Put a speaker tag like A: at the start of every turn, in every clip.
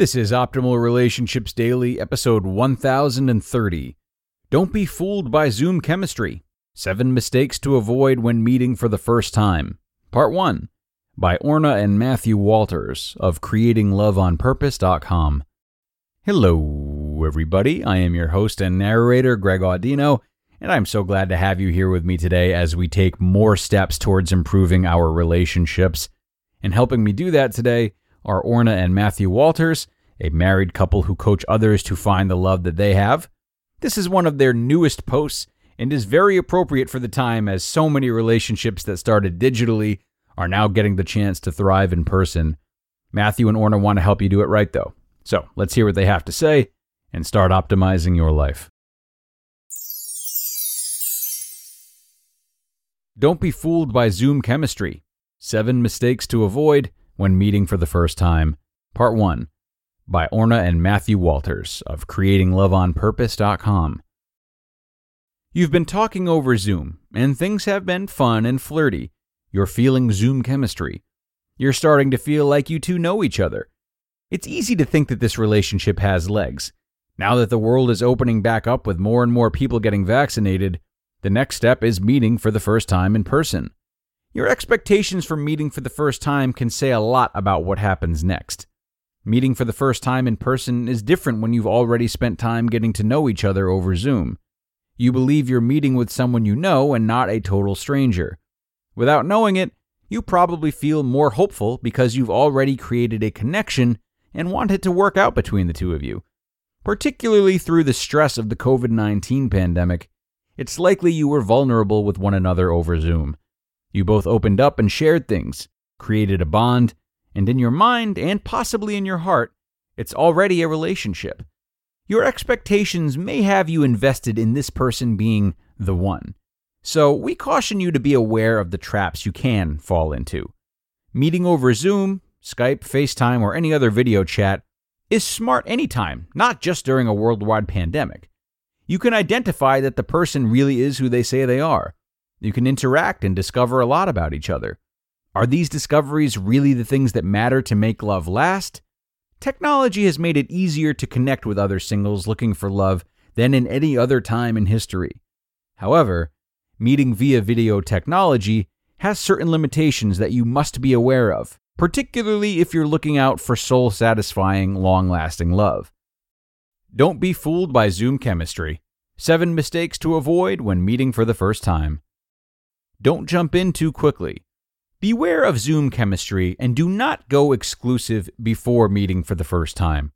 A: This is Optimal Relationships Daily, episode 1030. Don't be fooled by Zoom chemistry. Seven mistakes to avoid when meeting for the first time. Part 1 by Orna and Matthew Walters of CreatingLoveOnPurpose.com. Hello, everybody. I am your host and narrator, Greg Audino, and I'm so glad to have you here with me today as we take more steps towards improving our relationships. And helping me do that today are Orna and Matthew Walters, a married couple who coach others to find the love that they have. This is one of their newest posts and is very appropriate for the time as so many relationships that started digitally are now getting the chance to thrive in person. Matthew and Orna want to help you do it right, though. So let's hear what they have to say and start optimizing your life. Don't be fooled by Zoom chemistry. Seven mistakes to avoid when meeting for the first time. Part 1 by Orna and Matthew Walters of CreatingLoveOnPurpose.com. You've been talking over Zoom, and things have been fun and flirty. You're feeling Zoom chemistry. You're starting to feel like you two know each other. It's easy to think that this relationship has legs. Now that the world is opening back up with more and more people getting vaccinated, the next step is meeting for the first time in person. Your expectations for meeting for the first time can say a lot about what happens next. Meeting for the first time in person is different when you've already spent time getting to know each other over Zoom. You believe you're meeting with someone you know and not a total stranger. Without knowing it, you probably feel more hopeful because you've already created a connection and want it to work out between the two of you. Particularly through the stress of the COVID 19 pandemic, it's likely you were vulnerable with one another over Zoom. You both opened up and shared things, created a bond, and in your mind and possibly in your heart, it's already a relationship. Your expectations may have you invested in this person being the one. So we caution you to be aware of the traps you can fall into. Meeting over Zoom, Skype, FaceTime, or any other video chat is smart anytime, not just during a worldwide pandemic. You can identify that the person really is who they say they are you can interact and discover a lot about each other. Are these discoveries really the things that matter to make love last? Technology has made it easier to connect with other singles looking for love than in any other time in history. However, meeting via video technology has certain limitations that you must be aware of, particularly if you're looking out for soul satisfying, long lasting love. Don't be fooled by Zoom chemistry. Seven mistakes to avoid when meeting for the first time. Don't jump in too quickly. Beware of Zoom chemistry and do not go exclusive before meeting for the first time.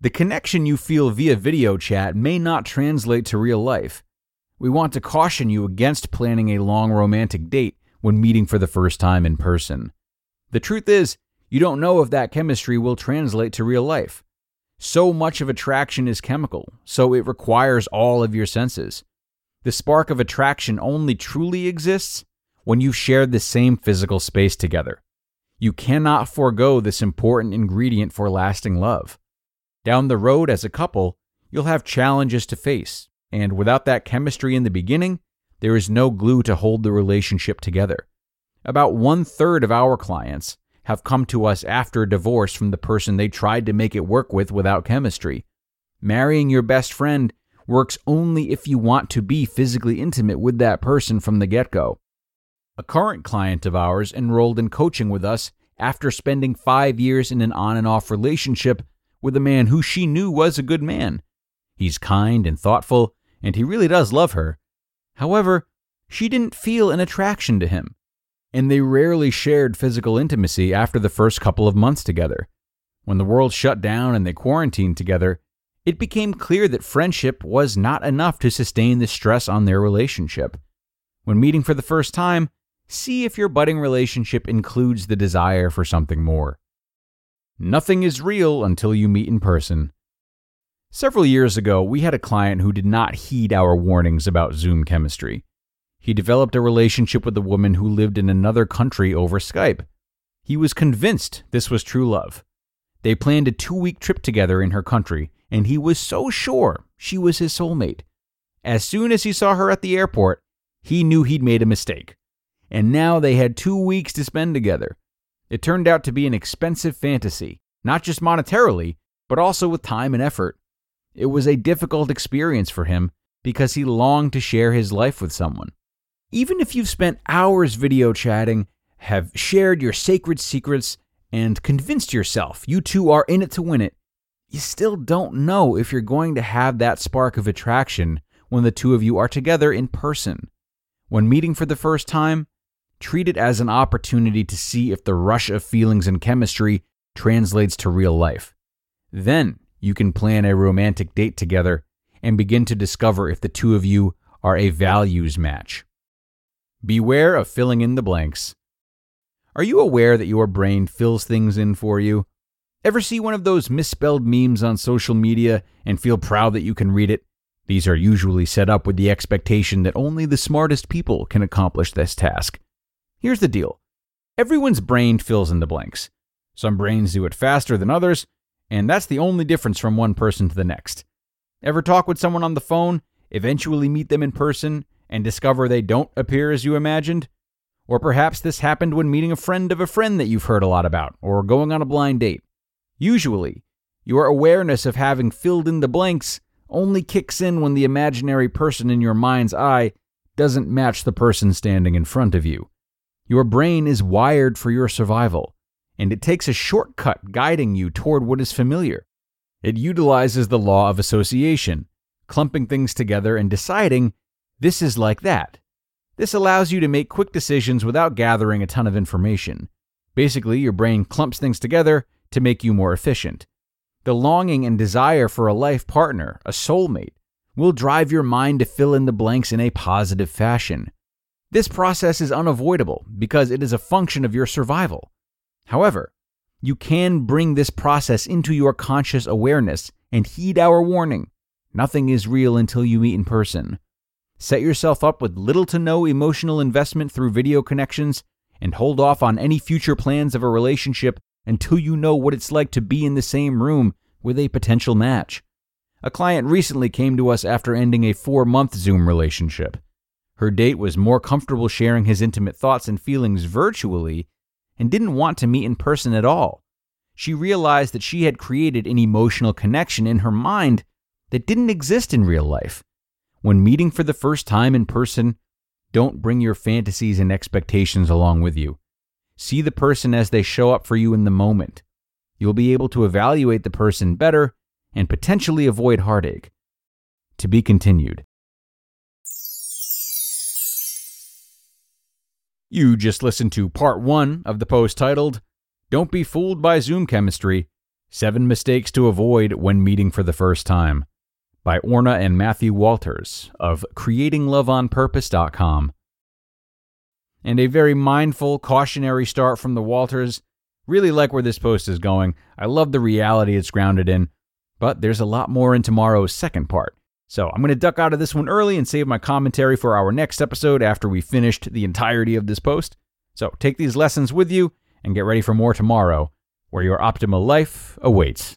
A: The connection you feel via video chat may not translate to real life. We want to caution you against planning a long romantic date when meeting for the first time in person. The truth is, you don't know if that chemistry will translate to real life. So much of attraction is chemical, so it requires all of your senses. The spark of attraction only truly exists when you share the same physical space together. You cannot forego this important ingredient for lasting love. Down the road as a couple, you'll have challenges to face, and without that chemistry in the beginning, there is no glue to hold the relationship together. About one third of our clients have come to us after a divorce from the person they tried to make it work with without chemistry. Marrying your best friend works only if you want to be physically intimate with that person from the get go. A current client of ours enrolled in coaching with us after spending five years in an on and off relationship with a man who she knew was a good man. He's kind and thoughtful and he really does love her. However, she didn't feel an attraction to him, and they rarely shared physical intimacy after the first couple of months together. When the world shut down and they quarantined together, it became clear that friendship was not enough to sustain the stress on their relationship. When meeting for the first time, see if your budding relationship includes the desire for something more. Nothing is real until you meet in person. Several years ago, we had a client who did not heed our warnings about Zoom chemistry. He developed a relationship with a woman who lived in another country over Skype. He was convinced this was true love. They planned a two week trip together in her country, and he was so sure she was his soulmate. As soon as he saw her at the airport, he knew he'd made a mistake. And now they had two weeks to spend together. It turned out to be an expensive fantasy, not just monetarily, but also with time and effort. It was a difficult experience for him because he longed to share his life with someone. Even if you've spent hours video chatting, have shared your sacred secrets, and convinced yourself you two are in it to win it, you still don't know if you're going to have that spark of attraction when the two of you are together in person. When meeting for the first time, treat it as an opportunity to see if the rush of feelings and chemistry translates to real life. Then you can plan a romantic date together and begin to discover if the two of you are a values match. Beware of filling in the blanks. Are you aware that your brain fills things in for you? Ever see one of those misspelled memes on social media and feel proud that you can read it? These are usually set up with the expectation that only the smartest people can accomplish this task. Here's the deal everyone's brain fills in the blanks. Some brains do it faster than others, and that's the only difference from one person to the next. Ever talk with someone on the phone, eventually meet them in person, and discover they don't appear as you imagined? Or perhaps this happened when meeting a friend of a friend that you've heard a lot about, or going on a blind date. Usually, your awareness of having filled in the blanks only kicks in when the imaginary person in your mind's eye doesn't match the person standing in front of you. Your brain is wired for your survival and it takes a shortcut guiding you toward what is familiar. It utilizes the law of association, clumping things together and deciding this is like that. This allows you to make quick decisions without gathering a ton of information. Basically, your brain clumps things together to make you more efficient. The longing and desire for a life partner, a soulmate, will drive your mind to fill in the blanks in a positive fashion. This process is unavoidable because it is a function of your survival. However, you can bring this process into your conscious awareness and heed our warning. Nothing is real until you meet in person. Set yourself up with little to no emotional investment through video connections and hold off on any future plans of a relationship until you know what it's like to be in the same room with a potential match. A client recently came to us after ending a four month Zoom relationship. Her date was more comfortable sharing his intimate thoughts and feelings virtually and didn't want to meet in person at all. She realized that she had created an emotional connection in her mind that didn't exist in real life. When meeting for the first time in person, don't bring your fantasies and expectations along with you. See the person as they show up for you in the moment. You'll be able to evaluate the person better and potentially avoid heartache. To be continued. You just listened to part one of the post titled, Don't Be Fooled by Zoom Chemistry Seven Mistakes to Avoid When Meeting for the First Time by Orna and Matthew Walters of CreatingLoveOnPurpose.com. And a very mindful, cautionary start from the Walters. Really like where this post is going. I love the reality it's grounded in, but there's a lot more in tomorrow's second part. So I'm going to duck out of this one early and save my commentary for our next episode after we finished the entirety of this post. So take these lessons with you and get ready for more tomorrow, where your optimal life awaits.